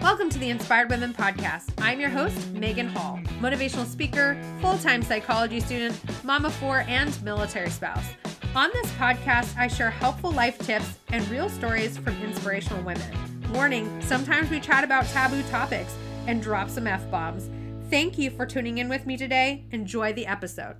Welcome to the Inspired Women Podcast. I'm your host, Megan Hall, motivational speaker, full time psychology student, mama four, and military spouse. On this podcast, I share helpful life tips and real stories from inspirational women. Warning sometimes we chat about taboo topics and drop some F bombs. Thank you for tuning in with me today. Enjoy the episode.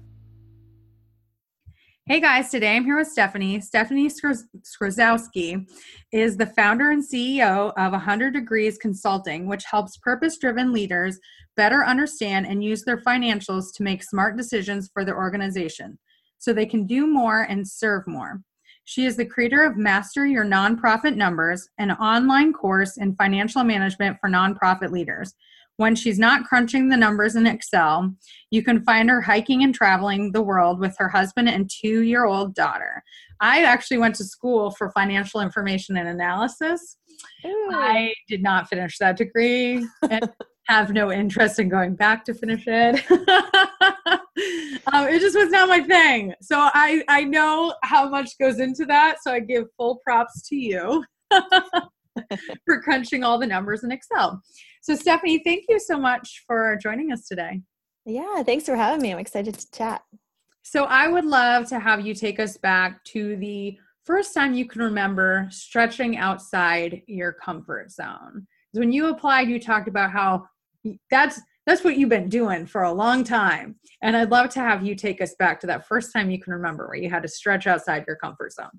Hey guys, today I'm here with Stephanie. Stephanie Skryzowski is the founder and CEO of 100 Degrees Consulting, which helps purpose driven leaders better understand and use their financials to make smart decisions for their organization so they can do more and serve more. She is the creator of Master Your Nonprofit Numbers, an online course in financial management for nonprofit leaders when she's not crunching the numbers in Excel. You can find her hiking and traveling the world with her husband and two year old daughter. I actually went to school for financial information and analysis. Ooh. I did not finish that degree and have no interest in going back to finish it. um, it just was not my thing. So I, I know how much goes into that. So I give full props to you for crunching all the numbers in Excel. So, Stephanie, thank you so much for joining us today. Yeah, thanks for having me. I'm excited to chat. So, I would love to have you take us back to the first time you can remember stretching outside your comfort zone. When you applied, you talked about how that's that's what you've been doing for a long time. And I'd love to have you take us back to that first time you can remember where you had to stretch outside your comfort zone.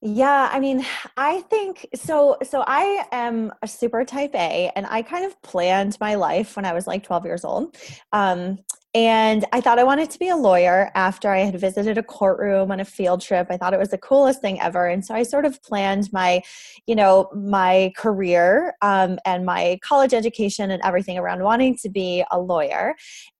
Yeah, I mean, I think so. So I am a super type A, and I kind of planned my life when I was like 12 years old. Um, and I thought I wanted to be a lawyer after I had visited a courtroom on a field trip. I thought it was the coolest thing ever. And so I sort of planned my, you know, my career um, and my college education and everything around wanting to be a lawyer.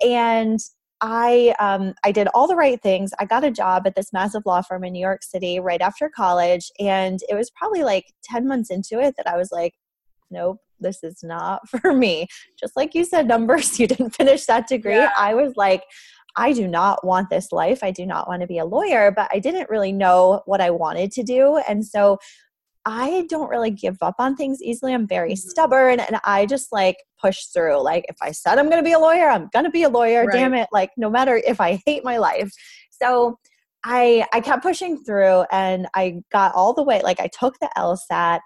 And I um, I did all the right things. I got a job at this massive law firm in New York City right after college, and it was probably like ten months into it that I was like, "Nope, this is not for me." Just like you said, numbers. You didn't finish that degree. Yeah. I was like, I do not want this life. I do not want to be a lawyer, but I didn't really know what I wanted to do, and so I don't really give up on things easily. I'm very mm-hmm. stubborn and I just like push through. Like if I said I'm going to be a lawyer, I'm going to be a lawyer. Right. Damn it. Like no matter if I hate my life. So I I kept pushing through and I got all the way like I took the LSAT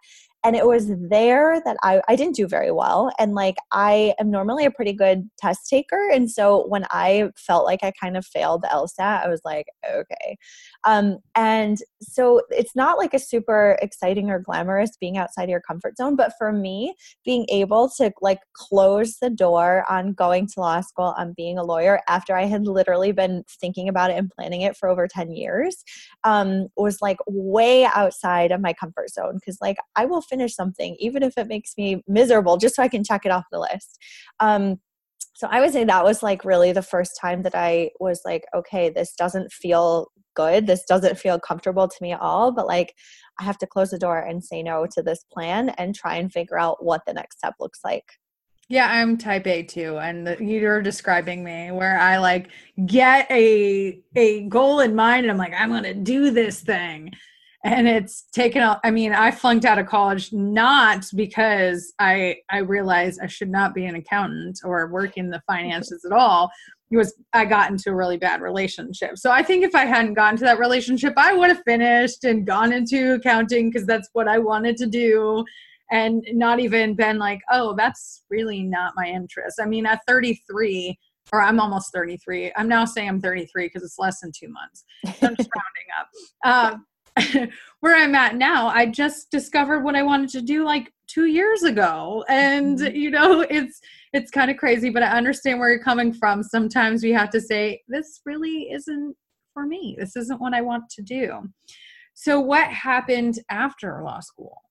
and it was there that I, I didn't do very well. And like i am normally a pretty good test taker. And so when i felt like i kind of failed the lsat i was like okay. Um, and so it's not like a super exciting or glamorous being outside your comfort zone but for me being able to like close the door on going to law school on being a lawyer after i had literally been thinking about it and planning it for over 10 years um, was like way outside of my comfort zone. Because like i will finish something, even if it makes me miserable, just so I can check it off the list. Um, so I would say that was like really the first time that I was like, okay, this doesn't feel good. This doesn't feel comfortable to me at all. But like, I have to close the door and say no to this plan and try and figure out what the next step looks like. Yeah, I'm type A too, and you're describing me where I like get a a goal in mind, and I'm like, I'm gonna do this thing, and it's taken i mean i flunked out of college not because i i realized i should not be an accountant or work in the finances at all it was i got into a really bad relationship so i think if i hadn't gotten to that relationship i would have finished and gone into accounting because that's what i wanted to do and not even been like oh that's really not my interest i mean at 33 or I'm almost 33. I'm now saying I'm 33 because it's less than two months. So I'm just rounding up. Um, where I'm at now, I just discovered what I wanted to do like two years ago. And mm-hmm. you know, it's it's kind of crazy, but I understand where you're coming from. Sometimes we have to say, this really isn't for me. This isn't what I want to do. So what happened after law school?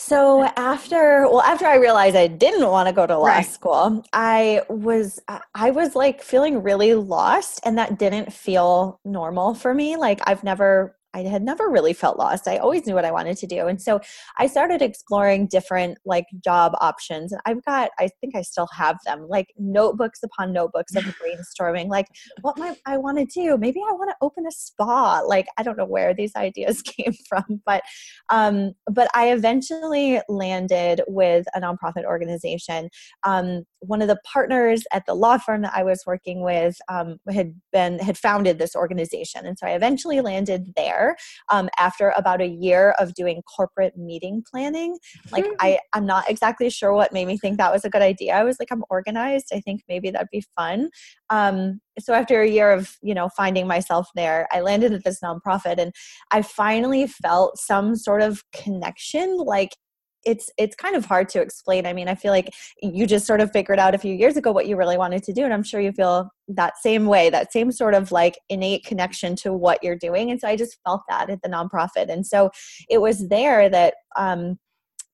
So after well after I realized I didn't want to go to law right. school, I was I was like feeling really lost and that didn't feel normal for me. Like I've never I had never really felt lost. I always knew what I wanted to do. And so I started exploring different like job options. And I've got, I think I still have them, like notebooks upon notebooks of brainstorming, like what might I want to do? Maybe I want to open a spa. Like I don't know where these ideas came from, but um, but I eventually landed with a nonprofit organization. Um, one of the partners at the law firm that I was working with um, had been had founded this organization, and so I eventually landed there um, after about a year of doing corporate meeting planning. Like mm-hmm. I, I'm not exactly sure what made me think that was a good idea. I was like, I'm organized. I think maybe that'd be fun. Um, so after a year of you know finding myself there, I landed at this nonprofit, and I finally felt some sort of connection, like it's it's kind of hard to explain. I mean, I feel like you just sort of figured out a few years ago what you really wanted to do and I'm sure you feel that same way, that same sort of like innate connection to what you're doing. And so I just felt that at the nonprofit. And so it was there that um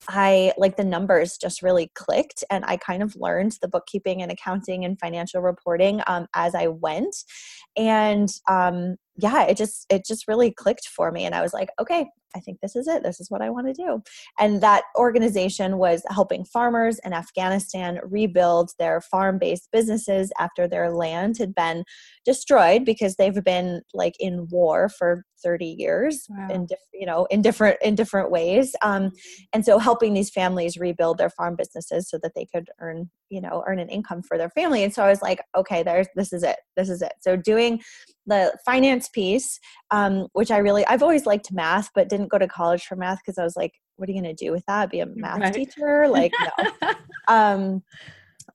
I like the numbers just really clicked, and I kind of learned the bookkeeping and accounting and financial reporting um, as I went, and um, yeah, it just it just really clicked for me, and I was like, okay, I think this is it. This is what I want to do. And that organization was helping farmers in Afghanistan rebuild their farm based businesses after their land had been destroyed because they've been like in war for 30 years wow. in diff- you know in different in different ways um, and so helping these families rebuild their farm businesses so that they could earn you know earn an income for their family and so i was like okay there's this is it this is it so doing the finance piece um, which i really i've always liked math but didn't go to college for math because i was like what are you going to do with that? Be a math right. teacher? Like no. Um,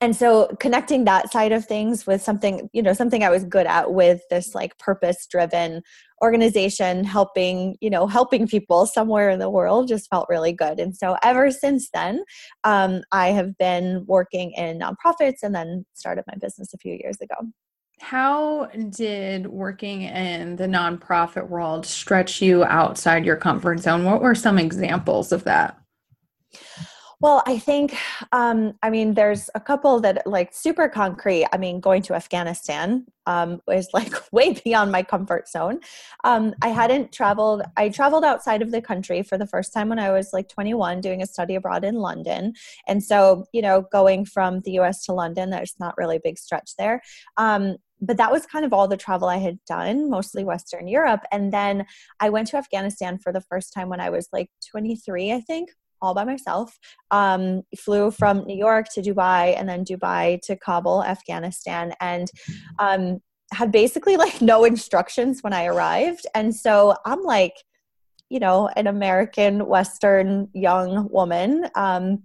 and so connecting that side of things with something you know something i was good at with this like purpose driven organization helping you know helping people somewhere in the world just felt really good. And so ever since then um, i have been working in nonprofits and then started my business a few years ago how did working in the nonprofit world stretch you outside your comfort zone what were some examples of that well, I think, um, I mean, there's a couple that like super concrete. I mean, going to Afghanistan um, was like way beyond my comfort zone. Um, I hadn't traveled, I traveled outside of the country for the first time when I was like 21 doing a study abroad in London. And so, you know, going from the US to London, there's not really a big stretch there. Um, but that was kind of all the travel I had done, mostly Western Europe. And then I went to Afghanistan for the first time when I was like 23, I think all by myself. Um, flew from New York to Dubai and then Dubai to Kabul, Afghanistan, and um, had basically like no instructions when I arrived. And so I'm like, you know, an American Western young woman. Um,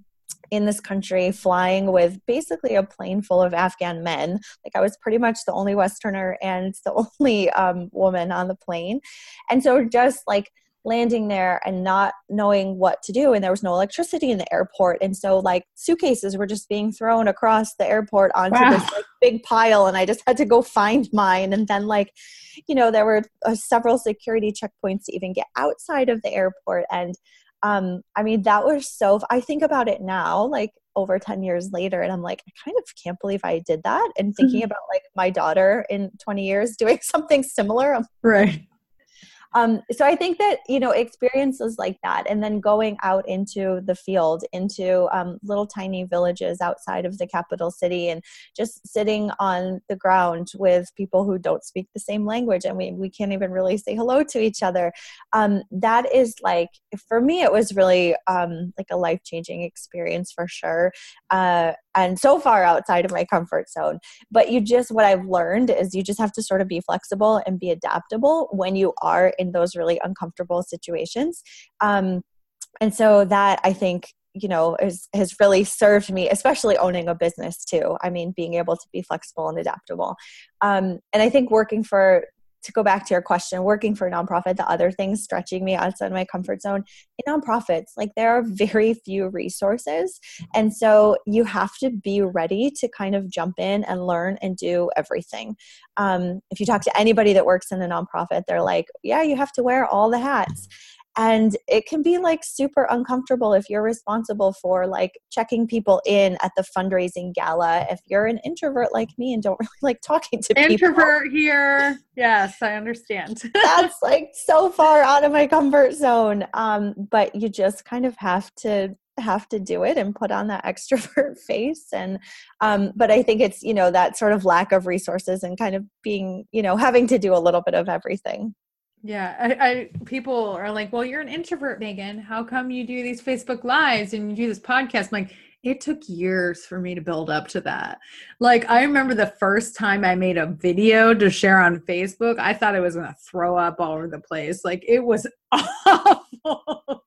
in this country flying with basically a plane full of Afghan men. Like I was pretty much the only Westerner and the only um, woman on the plane. And so just like landing there and not knowing what to do and there was no electricity in the airport and so like suitcases were just being thrown across the airport onto wow. this like big pile and i just had to go find mine and then like you know there were uh, several security checkpoints to even get outside of the airport and um i mean that was so i think about it now like over 10 years later and i'm like i kind of can't believe i did that and thinking mm-hmm. about like my daughter in 20 years doing something similar right um, so I think that you know experiences like that, and then going out into the field, into um, little tiny villages outside of the capital city, and just sitting on the ground with people who don't speak the same language, and we we can't even really say hello to each other. Um, that is like for me, it was really um, like a life changing experience for sure. Uh, and so far outside of my comfort zone. But you just, what I've learned is you just have to sort of be flexible and be adaptable when you are in those really uncomfortable situations. Um, and so that I think you know is, has really served me especially owning a business too i mean being able to be flexible and adaptable um, and i think working for to go back to your question, working for a nonprofit, the other things stretching me outside my comfort zone in nonprofits, like there are very few resources. And so you have to be ready to kind of jump in and learn and do everything. Um, if you talk to anybody that works in a nonprofit, they're like, yeah, you have to wear all the hats. And it can be like super uncomfortable if you're responsible for like checking people in at the fundraising gala. If you're an introvert like me and don't really like talking to introvert people. Introvert here. Yes i understand. That's like so far out of my comfort zone. Um but you just kind of have to have to do it and put on that extrovert face. And um but i think it's you know that sort of lack of resources and kind of being you know having to do a little bit of everything yeah, I, I, people are like, "Well, you're an introvert, Megan. How come you do these Facebook lives and you do this podcast?" I'm like, it took years for me to build up to that. Like, I remember the first time I made a video to share on Facebook, I thought I was going to throw up all over the place. Like, it was awful.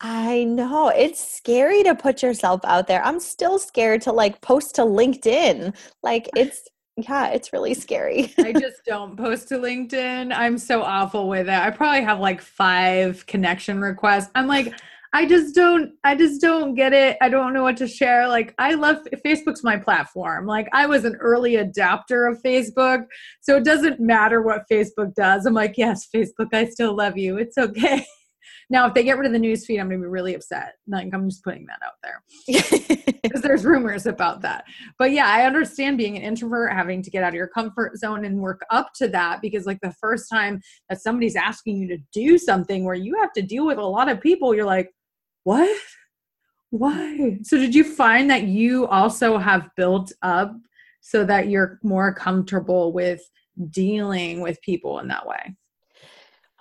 I know. It's scary to put yourself out there. I'm still scared to like post to LinkedIn. Like, it's yeah, it's really scary. I just don't post to LinkedIn. I'm so awful with it. I probably have like five connection requests. I'm like, I just don't I just don't get it. I don't know what to share. Like I love Facebook's my platform. Like I was an early adapter of Facebook. So it doesn't matter what Facebook does. I'm like, yes, Facebook, I still love you. It's okay. Now, if they get rid of the news feed, I'm going to be really upset. Like, I'm just putting that out there because there's rumors about that. But yeah, I understand being an introvert, having to get out of your comfort zone and work up to that because, like, the first time that somebody's asking you to do something where you have to deal with a lot of people, you're like, what? Why? So, did you find that you also have built up so that you're more comfortable with dealing with people in that way?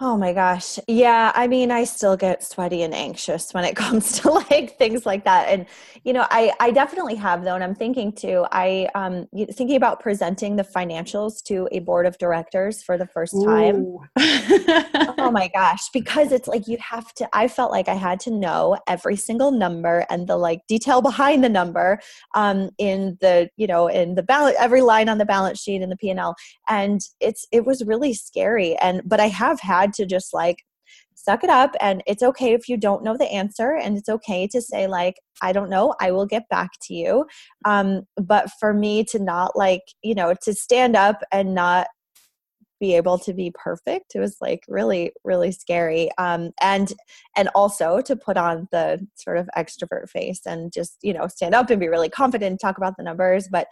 Oh my gosh. Yeah. I mean, I still get sweaty and anxious when it comes to like things like that. And, you know, I, I definitely have though. And I'm thinking too, I, um, thinking about presenting the financials to a board of directors for the first time. oh my gosh. Because it's like, you have to, I felt like I had to know every single number and the like detail behind the number, um, in the, you know, in the balance, every line on the balance sheet and the P and L. And it's, it was really scary. And, but I have had to just like suck it up and it's okay if you don't know the answer and it's okay to say like i don't know i will get back to you. Um but for me to not like you know to stand up and not be able to be perfect it was like really really scary. Um and and also to put on the sort of extrovert face and just you know stand up and be really confident talk about the numbers but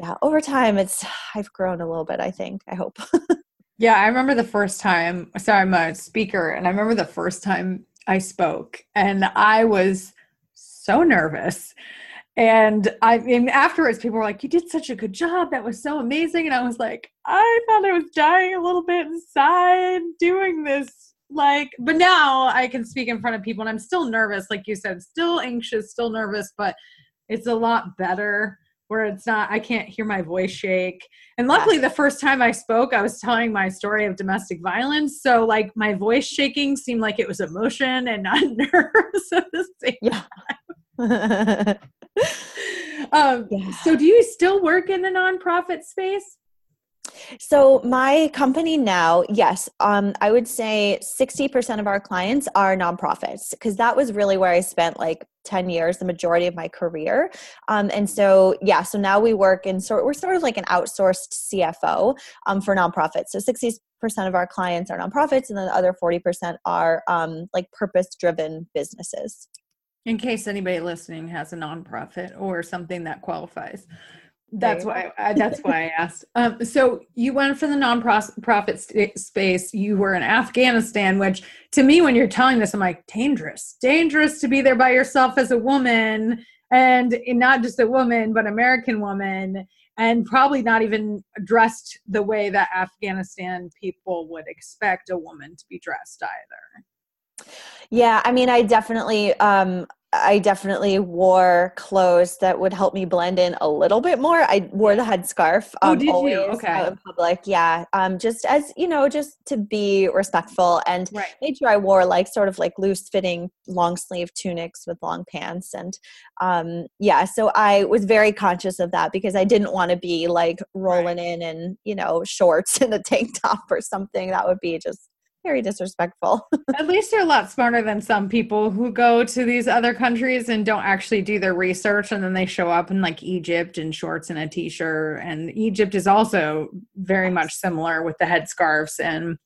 yeah over time it's i've grown a little bit i think i hope Yeah, I remember the first time. So I'm a speaker, and I remember the first time I spoke, and I was so nervous. And I mean, afterwards, people were like, You did such a good job. That was so amazing. And I was like, I thought I was dying a little bit inside doing this. Like, but now I can speak in front of people, and I'm still nervous, like you said, still anxious, still nervous, but it's a lot better where it's not i can't hear my voice shake. And luckily the first time i spoke i was telling my story of domestic violence. So like my voice shaking seemed like it was emotion and not nerves at the same yeah. time. Um, yeah. so do you still work in the nonprofit space so my company now, yes, um, I would say 60% of our clients are nonprofits because that was really where I spent like 10 years, the majority of my career. Um, and so, yeah, so now we work in sort, we're sort of like an outsourced CFO um, for nonprofits. So 60% of our clients are nonprofits and then the other 40% are um, like purpose driven businesses. In case anybody listening has a nonprofit or something that qualifies. That's why. I, that's why I asked. Um, so you went for the nonprofit st- space. You were in Afghanistan, which to me, when you're telling this, I'm like, dangerous, dangerous to be there by yourself as a woman, and not just a woman, but American woman, and probably not even dressed the way that Afghanistan people would expect a woman to be dressed either. Yeah, I mean, I definitely um, I definitely wore clothes that would help me blend in a little bit more. I wore the headscarf. Oh, um, oh, did you? Okay. in public, yeah. Um, just as you know, just to be respectful and right. made sure I wore like sort of like loose fitting long sleeve tunics with long pants and um, yeah. So I was very conscious of that because I didn't want to be like rolling right. in and you know shorts and a tank top or something. That would be just very disrespectful. At least they're a lot smarter than some people who go to these other countries and don't actually do their research and then they show up in like Egypt in shorts and a t-shirt and Egypt is also very much similar with the headscarves and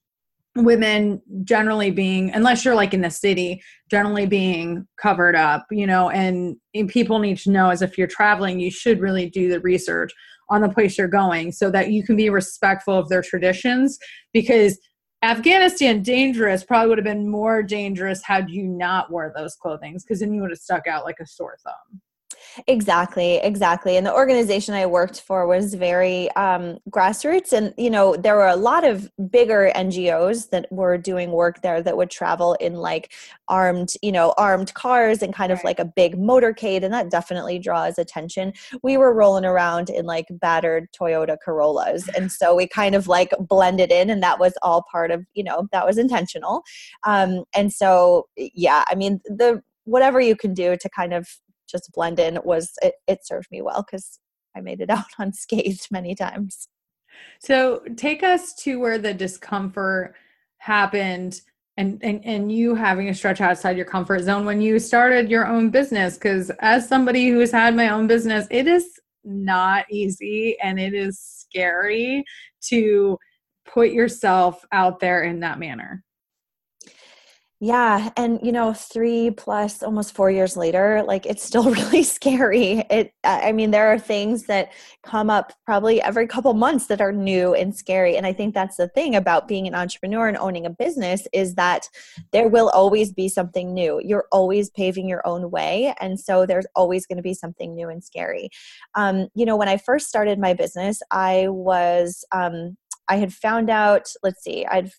women generally being unless you're like in the city generally being covered up you know and, and, people need to know as if you're traveling you should really do the research on the place you're going so that you can be respectful of their traditions because afghanistan dangerous probably would have been more dangerous had you not wore those clothings because then you would have stuck out like a sore thumb Exactly, exactly. And the organization I worked for was very um, grassroots. And, you know, there were a lot of bigger NGOs that were doing work there that would travel in like armed, you know, armed cars and kind of like a big motorcade. And that definitely draws attention. We were rolling around in like battered Toyota Corollas. And so we kind of like blended in, and that was all part of, you know, that was intentional. Um, and so, yeah, I mean, the whatever you can do to kind of just blend in was it, it served me well because I made it out unscathed many times. So take us to where the discomfort happened and, and and you having a stretch outside your comfort zone when you started your own business because as somebody who has had my own business it is not easy and it is scary to put yourself out there in that manner yeah, and you know, 3 plus almost 4 years later, like it's still really scary. It I mean, there are things that come up probably every couple months that are new and scary, and I think that's the thing about being an entrepreneur and owning a business is that there will always be something new. You're always paving your own way, and so there's always going to be something new and scary. Um, you know, when I first started my business, I was um I had found out, let's see, I'd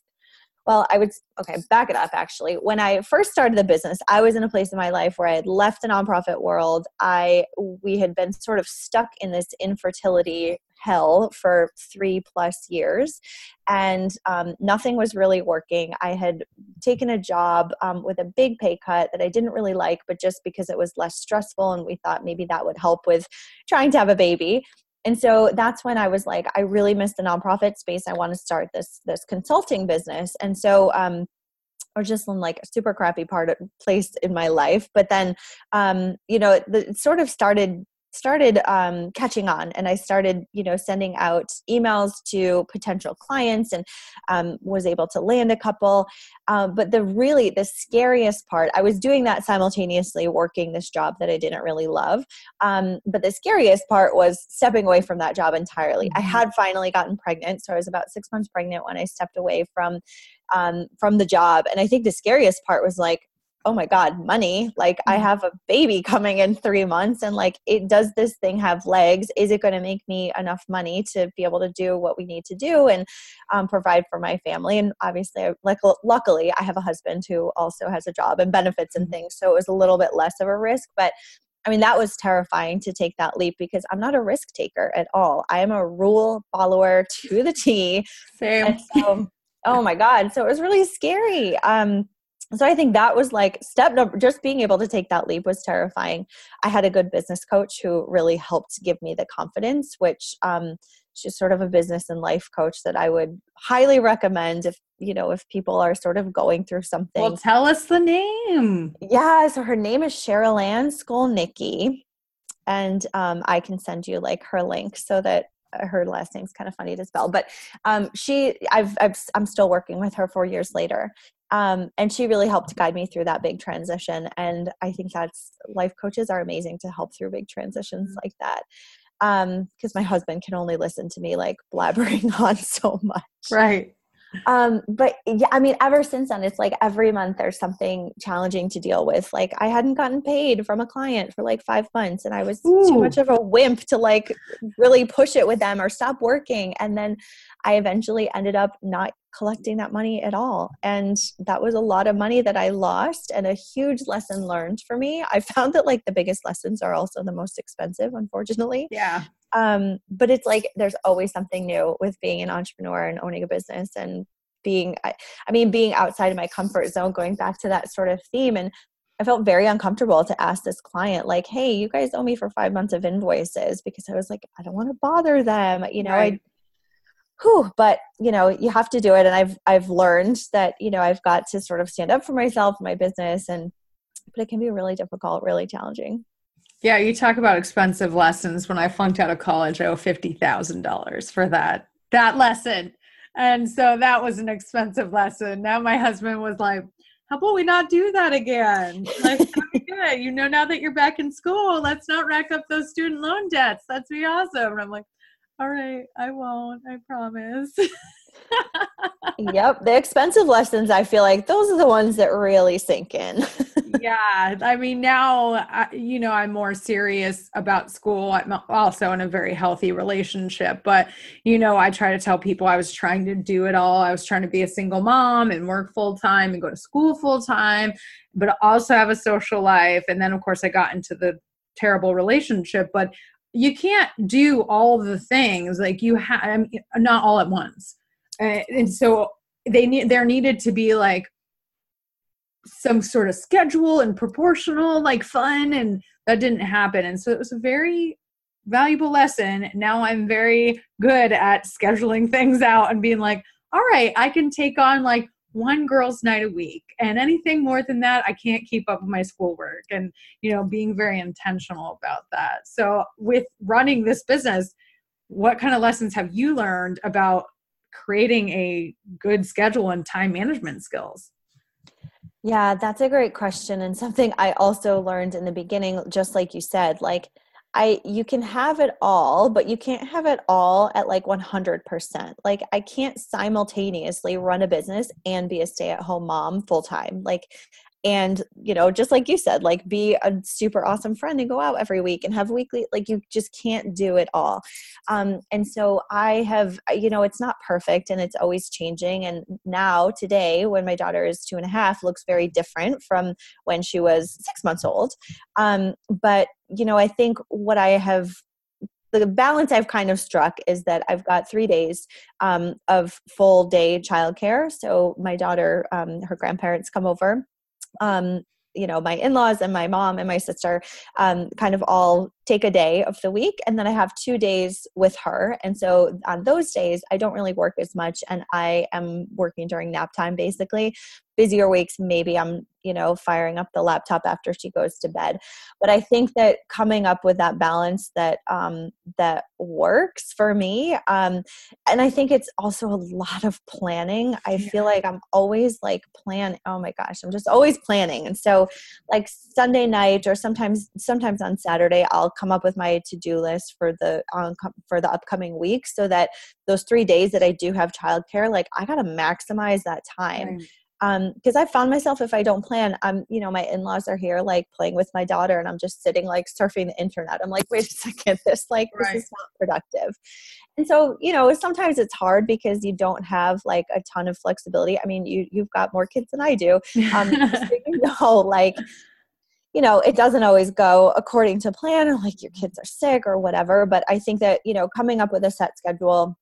well, I would, okay, back it up actually. When I first started the business, I was in a place in my life where I had left the nonprofit world. I, we had been sort of stuck in this infertility hell for three plus years and um, nothing was really working i had taken a job um, with a big pay cut that i didn't really like but just because it was less stressful and we thought maybe that would help with trying to have a baby and so that's when i was like i really miss the nonprofit space. I want to start this this consulting business. And so um or just in like a super crappy part of place in my life. But then um you know the, it sort of started started um, catching on and i started you know sending out emails to potential clients and um, was able to land a couple. Um, but the really the scariest part i was doing that simultaneously working this job that i didn't really love. Um, but the scariest part was stepping away from that job entirely. I mm-hmm. had finally gotten pregnant so i was about six months pregnant when i stepped away from um, from the job. And i think the scariest part was like oh my god money like i mm-hmm. have a baby coming in three months and like it does this thing have legs is it going to make me enough money to be able to do what we need to do and um, provide for my family and obviously like luckily i have a husband who also has a job and benefits and mm-hmm. things so it was a little bit less of a risk but I mean, that was terrifying to take that leap because I'm not a risk taker at all. I am a rule follower to the T. Same. So, oh my God. So it was really scary. Um, so i think that was like step number just being able to take that leap was terrifying. I had a good business coach who really helped give me the confidence which um, she's sort of a business and life coach that i would highly recommend if you know if people are sort of going through something. well tell us the name. Yeah so her name is cheryl ann skolnicki and um, i can send you like her link so that uh, her last name's kind of funny to spell but um, she I've, I've i'm still working with her four years later um, and she really helped guide me through that big transition and i think that's life coaches are amazing to help through big transitions mm-hmm. like that. Because um, my husband can only listen to me like blabbering on so much. Right um but yeah i mean ever since then it's like every month there's something challenging to deal with like i hadn't gotten paid from a client for like five months and i was Ooh. too much of a wimp to like really push it with them or stop working and then I eventually ended up not collecting that money at all. And that was a lot of money that I lost and a huge lesson learned for me. I found that like the biggest lessons are also the most expensive, unfortunately. Yeah. Um, but it's like there's always something new with being an entrepreneur and owning a business and being I, I mean being outside of my comfort zone going back to that sort of theme and I felt very uncomfortable to ask this client, like, hey, you guys owe me for five months of invoices because I was like, I don't want to bother them. You know, right. I whew, but you know you have to do it and i've i've learned that you know i've got to sort of stand up for myself my business and but it can be really difficult really challenging yeah you talk about expensive lessons when i flunked out of college i owe $50000 for that that lesson and so that was an expensive lesson. Now my husband was like, how about we not do that again? Like, good. You know, now that you're back in school, let's not rack up those student loan debts. That's be awesome. And I'm like, all right, I won't. I promise. yep. The expensive lessons, I feel like those are the ones that really sink in. yeah. I mean, now, you know, I'm more serious about school. I'm also in a very healthy relationship, but, you know, I try to tell people I was trying to do it all. I was trying to be a single mom and work full time and go to school full time, but also have a social life. And then, of course, I got into the terrible relationship, but you can't do all the things like you have not all at once uh, and so they need there needed to be like some sort of schedule and proportional like fun and that didn't happen. And so it was a very valuable lesson. Now i'm very good at scheduling things out and being like all right i can take on like one girls night a week and anything more than that i can't keep up with my schoolwork and you know being very intentional about that. So with running this business what kind of lessons have you learned about creating a good schedule and time management skills? Yeah, that's a great question and something I also learned in the beginning just like you said, like I you can have it all, but you can't have it all at like 100%. Like I can't simultaneously run a business and be a stay-at-home mom full time. Like and you know just like you said like be a super awesome friend and go out every week and have weekly like you just can't do it all um, and so i have you know it's not perfect and it's always changing and now today when my daughter is two and a half looks very different from when she was six months old um, but you know i think what i have the balance I've kind of struck is that I've got three days um, of full day childcare. So my daughter, um, her grandparents come over um, you know my in-laws and my mom and my sister um, kind of all take a day of the week and then i have two days with her. And so on those days i don't really work as much and i am working during nap time basically busier weeks maybe i'm you know firing up the laptop after she goes to bed. But i think that coming up with that balance that um, that works for me um, and i think it's also a lot of planning. I feel like i'm always like plan oh my gosh i'm just always planning. And so like sunday night or sometimes sometimes on saturday i'll come up with my to-do list for the um, for the upcoming week so that those three days that i do have childcare like i gotta maximize that time. Right um because i found myself if i don't plan i'm you know my in-laws are here like playing with my daughter and i'm just sitting like surfing the internet. I'm like wait a second this like right. this is not productive. And so you know sometimes it's hard because you don't have like a ton of flexibility. I mean you you've got more kids than i do. Um so you know like you know it doesn't always go according to plan or like your kids are sick or whatever. But i think that you know coming up with a set schedule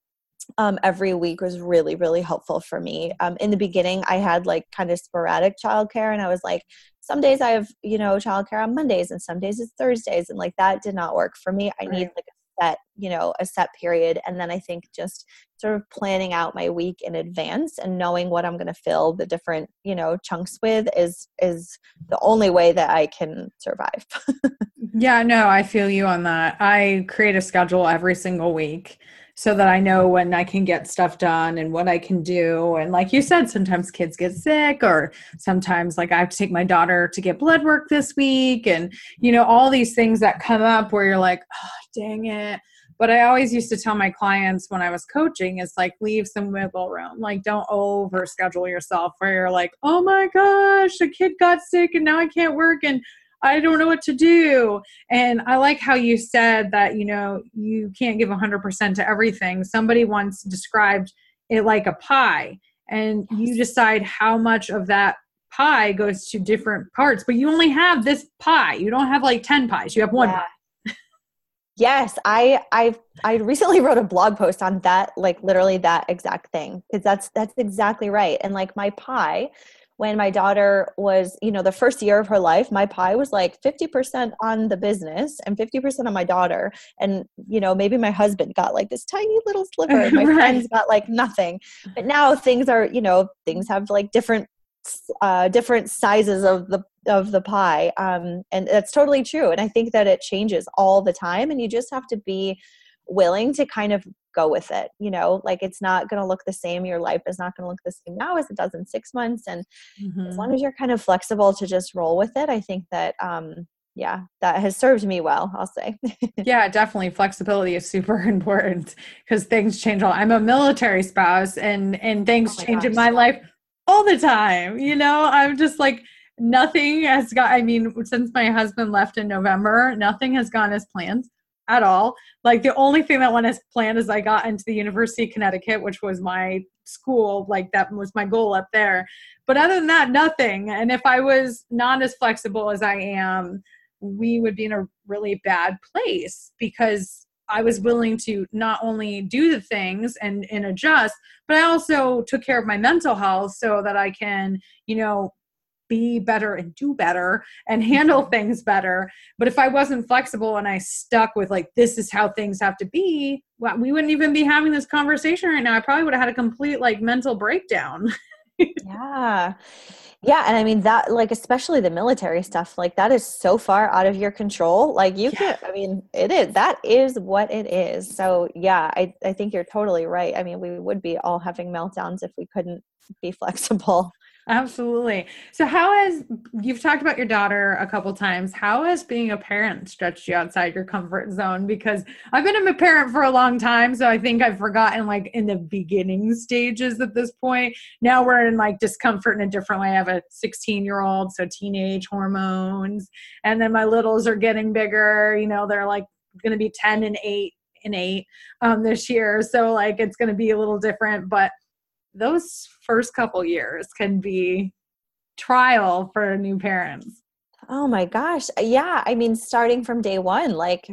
um, every week was really really helpful for me. Um, in the beginning i had like kind of sporadic childcare and i was like some days i have you know childcare on mondays and some days it's thursdays and like that did not work for me. I right. need like a set you know a set period and then i think just sort of planning out my week in advance and knowing what i'm going to fill the different you know chunks with is is the only way that i can survive. Yeah no i feel you on that. I create a schedule every single week so that I know when I can get stuff done and what I can do. And like you said, sometimes kids get sick, or sometimes like I have to take my daughter to get blood work this week, and you know, all these things that come up where you're like, oh, dang it. But I always used to tell my clients when I was coaching is like leave some wiggle room. Like don't over schedule yourself where you're like, oh my gosh, the kid got sick and now I can't work and I don't know what to do. And I like how you said that, you know, you can't give 100% to everything. Somebody once described it like a pie, and you decide how much of that pie goes to different parts, but you only have this pie. You don't have like 10 pies, you have one yeah. pie. yes, I I I recently wrote a blog post on that like literally that exact thing. Cuz that's that's exactly right. And like my pie when my daughter was, you know, the first year of her life, my pie was like 50% on the business and 50% on my daughter. And, you know, maybe my husband got like this tiny little sliver and my right. friends got like nothing. But now things are, you know, things have like different uh, different sizes of the of the pie um, and that's totally true and i think that it changes all the time and you just have to be willing to kind of go with it you know like it's not going to look the same your life is not going to look the same now as it does in six months and mm-hmm. as long as you're kind of flexible to just roll with it i think that um yeah that has served me well i'll say yeah definitely flexibility is super important because things change all i'm a military spouse and and things oh change gosh. in my life all the time you know i'm just like nothing has got i mean since my husband left in november nothing has gone as planned at all. Like the only thing that went as planned is i got into the university of connecticut which was my school like that was my goal up there. But other than that nothing. And if i was not as flexible as i am we would be in a really bad place because I was willing to not only do the things and, and adjust, but I also took care of my mental health so that I can, you know, be better and do better and mm-hmm. handle things better. But if I wasn't flexible and I stuck with like, this is how things have to be, well, we wouldn't even be having this conversation right now. I probably would have had a complete like mental breakdown. yeah. Yeah, and I mean that like especially the military stuff, like that is so far out of your control. Like you yeah. can't I mean, it is that is what it is. So yeah, I, I think you're totally right. I mean, we would be all having meltdowns if we couldn't be flexible. Absolutely. So, how has you've talked about your daughter a couple times? How has being a parent stretched you outside your comfort zone? Because I've been a parent for a long time, so I think I've forgotten like in the beginning stages at this point. Now we're in like discomfort in a different way. I have a 16 year old, so teenage hormones, and then my littles are getting bigger. You know, they're like going to be 10 and 8 and 8 um, this year, so like it's going to be a little different, but those first couple years can be trial for new parents. Oh my gosh. Yeah. I mean, starting from day one, like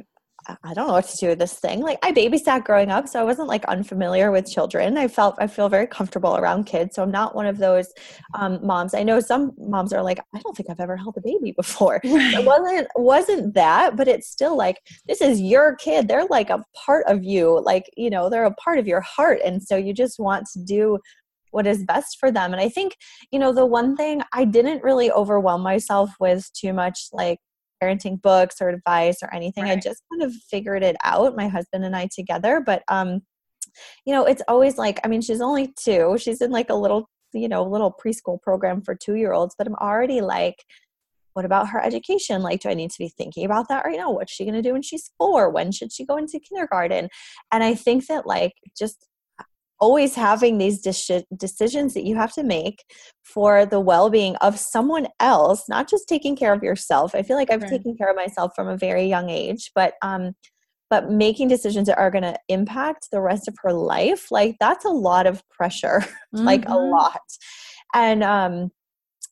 I don't know what to do with this thing. Like I babysat growing up, so I wasn't like unfamiliar with children. I felt I feel very comfortable around kids, so I'm not one of those um, moms. I know some moms are like, I don't think I've ever held a baby before. It wasn't wasn't that, but it's still like this is your kid. They're like a part of you. Like you know, they're a part of your heart, and so you just want to do what is best for them. And I think you know the one thing I didn't really overwhelm myself with too much like parenting books or advice or anything. Right. I just kind of figured it out, my husband and I together. But um, you know, it's always like, I mean, she's only two. She's in like a little, you know, little preschool program for two year olds, but I'm already like, what about her education? Like, do I need to be thinking about that right now? What's she going to do when she's four? When should she go into kindergarten? And I think that, like, just always having these de- decisions that you have to make for the well-being of someone else not just taking care of yourself i feel like i've right. taken care of myself from a very young age but um but making decisions that are going to impact the rest of her life like that's a lot of pressure mm-hmm. like a mm-hmm. lot and um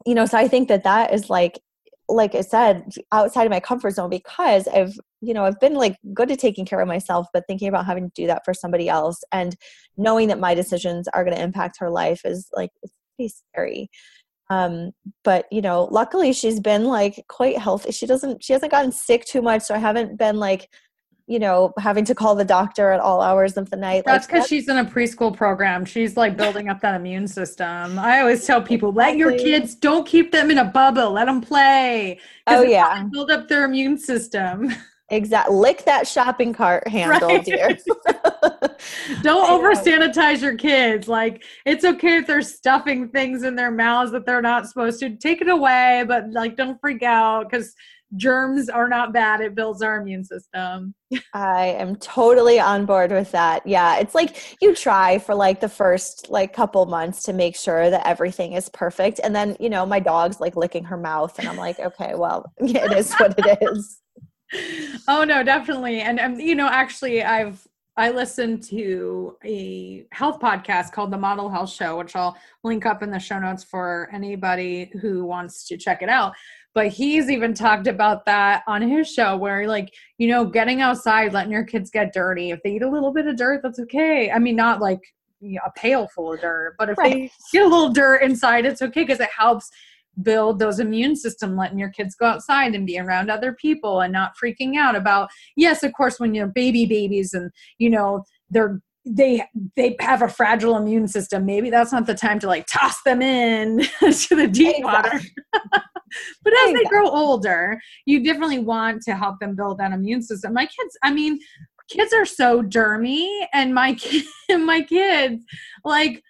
you know so i think that that is like like I said, outside of my comfort zone because I've, you know, I've been like good at taking care of myself, but thinking about having to do that for somebody else and knowing that my decisions are going to impact her life is like, it's pretty scary. Um, but you know, luckily she's been like quite healthy. She doesn't, she hasn't gotten sick too much. So I haven't been like you know, having to call the doctor at all hours of the night. That's because like, she's in a preschool program. She's like building up that immune system. I always tell people, let your kids don't keep them in a bubble. Let them play. Oh yeah, build up their immune system. Exactly. Lick that shopping cart handle, right. dear. don't over sanitize your kids. Like it's okay if they're stuffing things in their mouths that they're not supposed to. Take it away, but like don't freak out because germs are not bad. It builds our immune system. I am totally on board with that. Yeah. It's like you try for like the first like couple months to make sure that everything is perfect. And then, you know, my dog's like licking her mouth and I'm like, okay, well, it is what it is. oh no, definitely. And um, you know, actually I've I listened to a health podcast called The Model Health Show, which I'll link up in the show notes for anybody who wants to check it out but he's even talked about that on his show where like you know getting outside letting your kids get dirty. If they eat a little bit of dirt that's okay. I mean not like you know, a pail full of dirt but if right. they get a little dirt inside it's okay because it helps build those immune system letting your kids go outside and be around other people and not freaking out about yes of course when you're baby babies and you know they're they they have a fragile immune system maybe that's not the time to like toss them in to the deep water but as they grow older you definitely want to help them build that immune system my kids i mean kids are so dermy, and my my kids like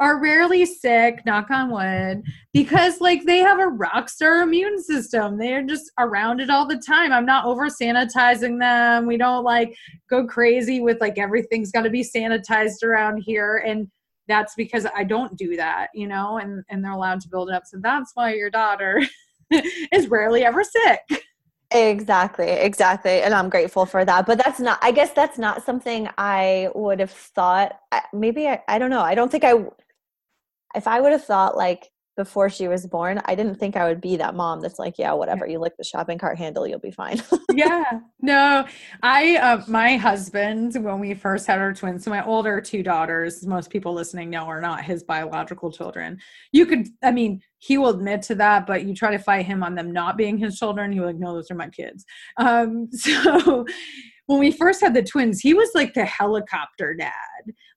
are rarely sick, knock on wood, because like they have a rock star immune system. They're just around it all the time. I'm not over sanitizing them. We don't like go crazy with like everything's got to be sanitized around here. And that's because I don't do that, you know, and, and they're allowed to build it up. So that's why your daughter is rarely ever sick. Exactly, exactly. And I'm grateful for that. But that's not, I guess that's not something I would have thought. Maybe I, I don't know. I don't think I, if I would have thought like before she was born, I didn't think I would be that mom that's like, yeah, whatever, you lick the shopping cart handle, you'll be fine. yeah. No, I, uh, my husband, when we first had our twins, so my older two daughters, most people listening know are not his biological children. You could, I mean, he will admit to that, but you try to fight him on them not being his children, he will like, no, those are my kids. Um, so when we first had the twins, he was like the helicopter dad.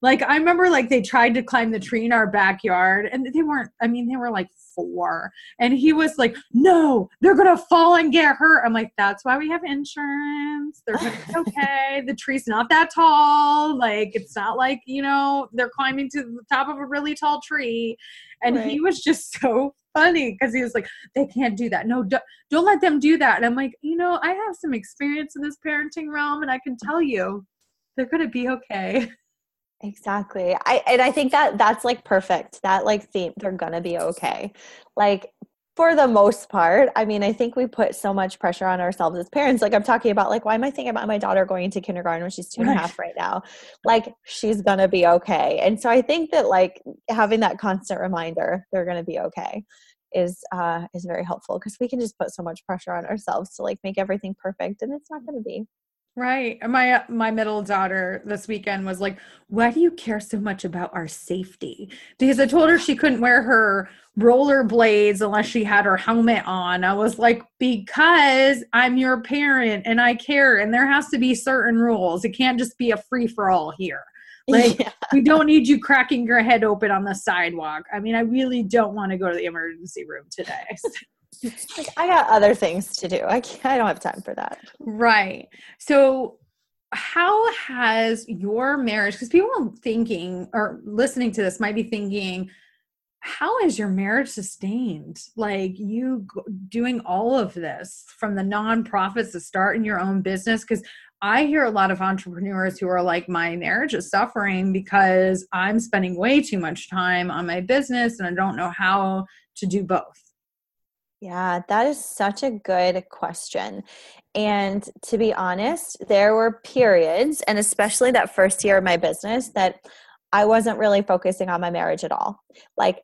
Like I remember like they tried to climb the tree in our backyard and they weren't, I mean, they were like four. And he was like, No, they're gonna fall and get hurt. I'm like, that's why we have insurance. They're okay. the tree's not that tall. Like it's not like, you know, they're climbing to the top of a really tall tree. And right. he was just so funny because he was like, they can't do that. No, don't, don't let them do that. And I'm like, you know, I have some experience in this parenting realm and I can tell you they're going to be okay. Exactly. I and I think that that's like perfect. That like theme they're going to be okay. Like for the most part i mean i think we put so much pressure on ourselves as parents like i'm talking about like why am i thinking about my daughter going to kindergarten when she's two and a half right now like she's gonna be okay and so i think that like having that constant reminder they're gonna be okay is uh is very helpful because we can just put so much pressure on ourselves to like make everything perfect and it's not gonna be Right. My uh, my middle daughter this weekend was like, "Why do you care so much about our safety?" Because I told her she couldn't wear her roller blades unless she had her helmet on. I was like, "Because I'm your parent and I care and there has to be certain rules. It can't just be a free for all here." Like yeah. we don't need you cracking your head open on the sidewalk. I mean, I really don't want to go to the emergency room today. like, I got other things to do. I I don't have time for that. Right. So how has your marriage because people thinking or listening to this might be thinking how is your marriage sustained like you doing all of this from the nonprofits to starting your own business because i hear a lot of entrepreneurs who are like my marriage is suffering because i'm spending way too much time on my business and i don't know how to do both yeah, that is such a good question. And to be honest, there were periods, and especially that first year of my business, that I wasn't really focusing on my marriage at all. Like,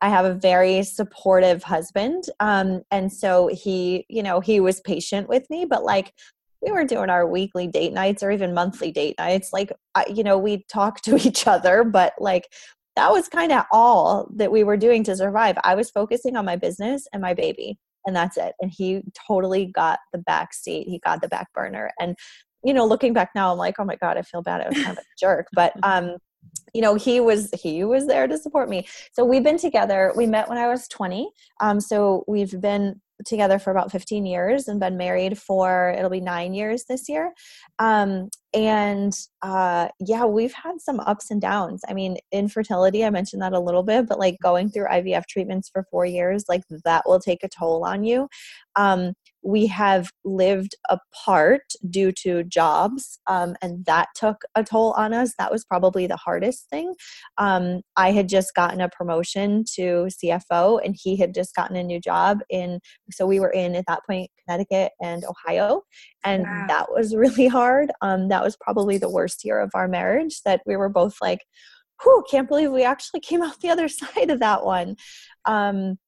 I have a very supportive husband. Um, and so he, you know, he was patient with me, but like, we were doing our weekly date nights or even monthly date nights. Like, you know, we talk to each other, but like that was kind of all that we were doing to survive. I was focusing on my business and my baby, and that's it. And he totally got the back seat. He got the back burner. And you know, looking back now, I'm like, oh my god, I feel bad. I was kind of a jerk, but um, you know he was he was there to support me so we've been together we met when i was 20 um, so we've been together for about 15 years and been married for it'll be nine years this year. Um, and uh, yeah we've had some ups and downs. I mean infertility i mentioned that a little bit but like going through ivf treatments for four years like that will take a toll on you. Um, we have lived apart due to jobs um, and that took a toll on us. That was probably the hardest thing. Um, i had just gotten a promotion to cfo and he had just gotten a new job in so we were in at that point connecticut and ohio and wow. that was really hard. Um, that was probably the worst year of our marriage that we were both like whew can't believe we actually came out the other side of that one. Um,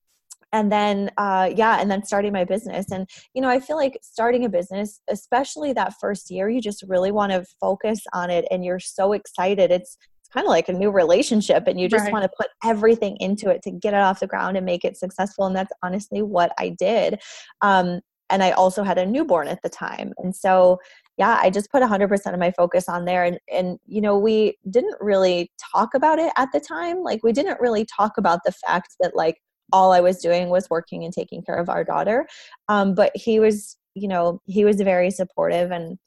and then uh, yeah and then starting my business. And you know i feel like starting a business especially that first year you just really want to focus on it and you're so excited. It's kind of like a new relationship and you just right. want to put everything into it to get it off the ground and make it successful and that's honestly what i did. Um, and i also had a newborn at the time. And so yeah i just put 100% of my focus on there and and you know we didn't really talk about it at the time. Like we didn't really talk about the fact that like all I was doing was working and taking care of our daughter. Um, but he was, you know, he was very supportive and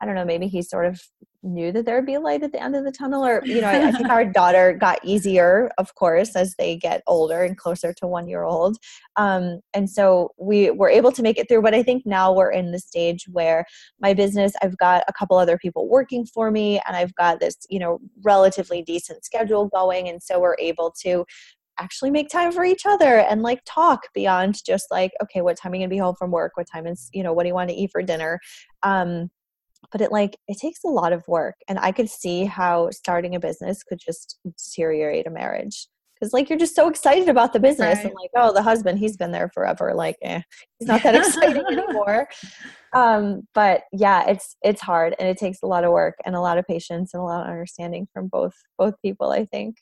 I don't know, maybe he sort of knew that there would be a light at the end of the tunnel or you know I, I, think our daughter got easier of course as they get older and closer to one year old um, and so we were able to make it through but i think now we're in the stage where my business i've got a couple other people working for me and i've got this you know relatively decent schedule going and so we're able to actually make time for each other and like talk beyond just like okay what time are you gonna be home from work? What time is you know what do you want to eat for dinner? Um, but it like it takes a lot of work and i could see how starting a business could just deteriorate a marriage because like you're just so excited about the business right. and like oh the husband he's been there forever like eh, he's not that exciting anymore. Um but yeah it's it's hard and it takes a lot of work and a lot of patience and a lot of understanding from both both people i think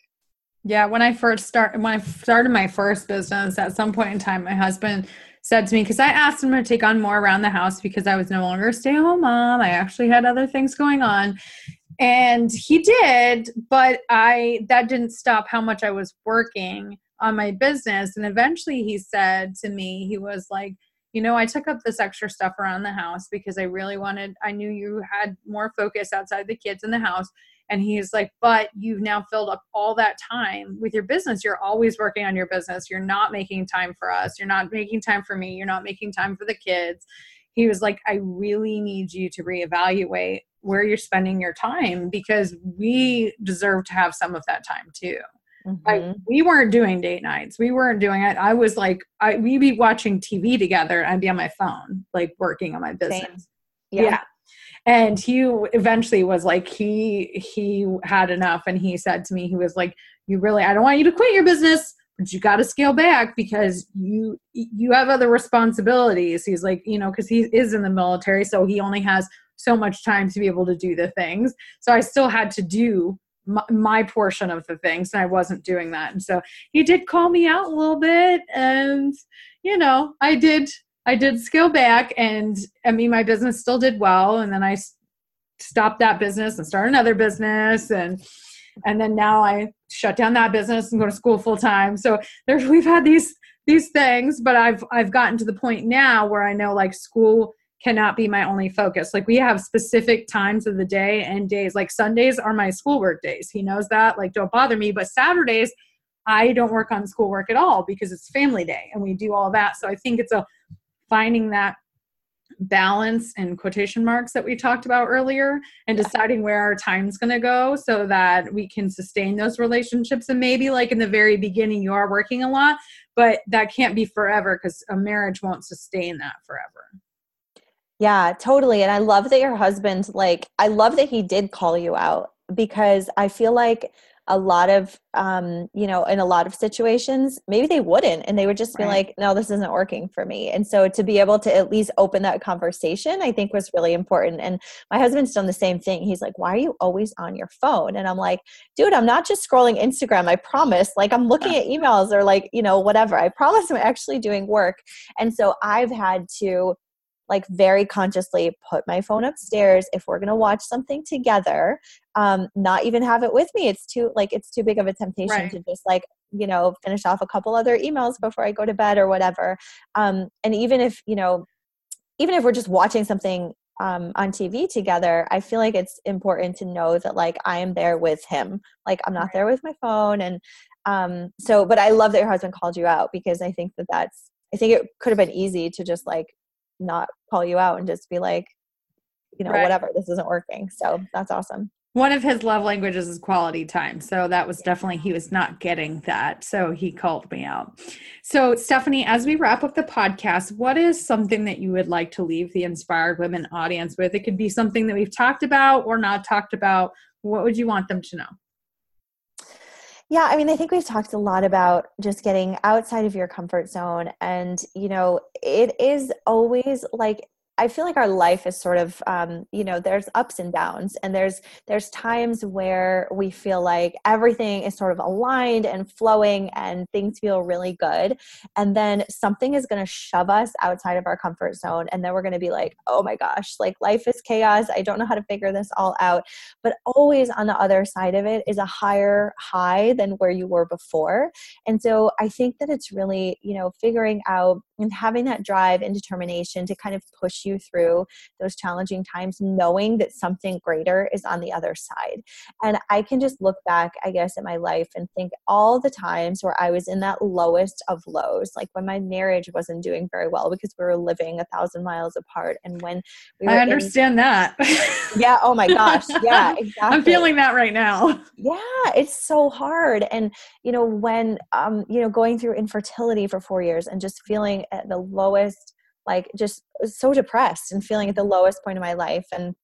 yeah when i first started when i started my first business at some point in time my husband said to me because I asked him to take on more around the house because I was no longer a stay at home mom. I actually had other things going on. And he did, but I that didn't stop how much I was working on my business. And eventually he said to me, he was like, you know, I took up this extra stuff around the house because I really wanted, I knew you had more focus outside the kids in the house. And he's like, but you've now filled up all that time with your business. You're always working on your business. You're not making time for us. You're not making time for me. You're not making time for the kids. He was like, I really need you to reevaluate where you're spending your time because we deserve to have some of that time too. Mm-hmm. Like we weren't doing date nights. We weren't doing it. I was like, I we'd be watching TV together. I'd be on my phone, like working on my business. Yeah. yeah and he eventually was like he he had enough and he said to me he was like you really i don't want you to quit your business but you got to scale back because you you have other responsibilities he's like you know because he is in the military so he only has so much time to be able to do the things so i still had to do my, portion of the things and i wasn't doing that and so he did call me out a little bit and you know i did I did scale back, and I mean, my business still did well. And then I stopped that business and started another business, and and then now I shut down that business and go to school full time. So there's we've had these these things, but I've I've gotten to the point now where I know like school cannot be my only focus. Like we have specific times of the day and days. Like Sundays are my schoolwork days. He knows that. Like don't bother me. But Saturdays, I don't work on schoolwork at all because it's family day and we do all that. So I think it's a finding that balance and quotation marks that we talked about earlier and deciding where our time's going to go so that we can sustain those relationships and maybe like in the very beginning you are working a lot but that can't be forever because a marriage won't sustain that forever yeah totally and i love that your husband like i love that he did call you out because i feel like a lot of um, you know in a lot of situations maybe they wouldn't and they would just be right. like no this isn't working for me and so to be able to at least open that conversation i think was really important and my husband's done the same thing he's like why are you always on your phone and i'm like dude i'm not just scrolling instagram i promise like i'm looking at emails or like you know whatever i promise i'm actually doing work and so i've had to like very consciously put my phone upstairs if we're going to watch something together um not even have it with me it's too like it's too big of a temptation right. to just like you know finish off a couple other emails before i go to bed or whatever um and even if you know even if we're just watching something um, on TV together, I feel like it's important to know that like I am there with him. Like I'm not there with my phone, and um, so. But I love that your husband called you out because I think that that's. I think it could have been easy to just like not call you out and just be like, you know, right. whatever, this isn't working. So that's awesome. One of his love languages is quality time. So that was definitely, he was not getting that. So he called me out. So, Stephanie, as we wrap up the podcast, what is something that you would like to leave the inspired women audience with? It could be something that we've talked about or not talked about. What would you want them to know? Yeah, I mean, I think we've talked a lot about just getting outside of your comfort zone. And, you know, it is always like I feel like our life is sort of, um, you know, there's ups and downs, and there's there's times where we feel like everything is sort of aligned and flowing, and things feel really good, and then something is going to shove us outside of our comfort zone, and then we're going to be like, oh my gosh, like life is chaos. I don't know how to figure this all out. But always on the other side of it is a higher high than where you were before, and so I think that it's really, you know, figuring out and having that drive and determination to kind of push you through those challenging times knowing that something greater is on the other side. And i can just look back i guess at my life and think all the times where i was in that lowest of lows like when my marriage wasn't doing very well because we were living a thousand miles apart and when we i understand in- that. Yeah oh my gosh. Yeah exactly. I'm feeling that right now. Yeah it's so hard. And you know when um you know going through infertility for four years and just feeling at the lowest like just so depressed and feeling at the lowest point of my life and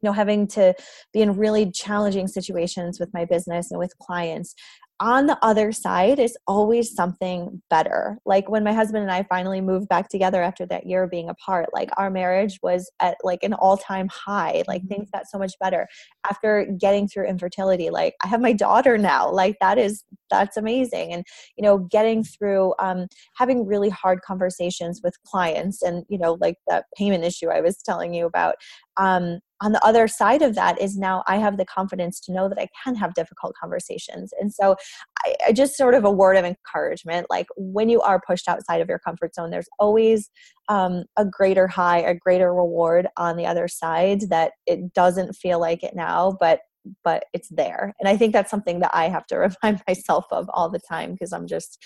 you know having to be in really challenging situations with my business and with clients on the other side is always something better. Like when my husband and I finally moved back together after that year being apart, like our marriage was at like an all-time high. Like things got so much better after getting through infertility. Like I have my daughter now. Like that is that's amazing. And you know, getting through um having really hard conversations with clients and you know, like that payment issue I was telling you about um, on the other side of that is now I have the confidence to know that I can have difficult conversations. And so I, I, just sort of a word of encouragement like when you are pushed outside of your comfort zone, there's always um, a greater high, a greater reward on the other side that it doesn't feel like it now, but but it's there. And I think that's something that I have to remind myself of all the time because I'm just,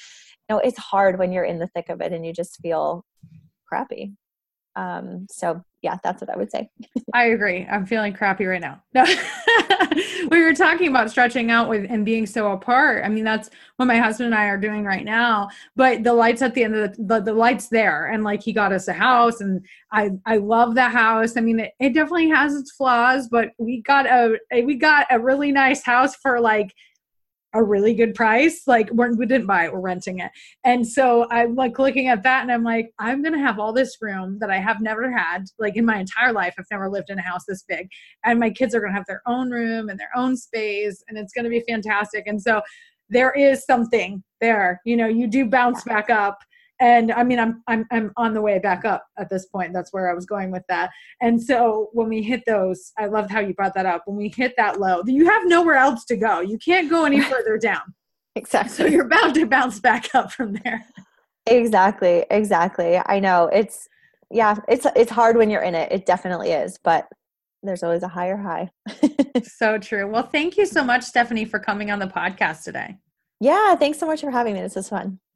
you know, it's hard when you're in the thick of it and you just feel crappy. Um, so yeah, that's what I would say. I agree. I'm feeling crappy right now. No, we were talking about stretching out with and being so apart. I mean, that's what my husband and I are doing right now. But the lights at the end of the the, the lights there, and like he got us a house, and I I love the house. I mean, it, it definitely has its flaws, but we got a we got a really nice house for like a really good price. Like we're, we didn't buy it, we're renting it. And so I'm like looking at that and I'm like, I'm going to have all this room that I have never had, like in my entire life. I've never lived in a house this big. And my kids are going to have their own room and their own space and it's going to be fantastic. And so there is something there, you know, you do bounce back up and i mean I'm, I'm i'm on the way back up at this point. That's where i was going with that. And so when we hit those i loved how you brought that up. When we hit that low you have nowhere else to go. You can't go any further down. Exactly. So you're bound to bounce back up from there. Exactly. Exactly. I know. It's yeah it's it's hard when you're in it. It definitely is but there's always a higher high. So true. Well thank you so much stephanie for coming on the podcast today. Yeah thanks so much for having me. This was fun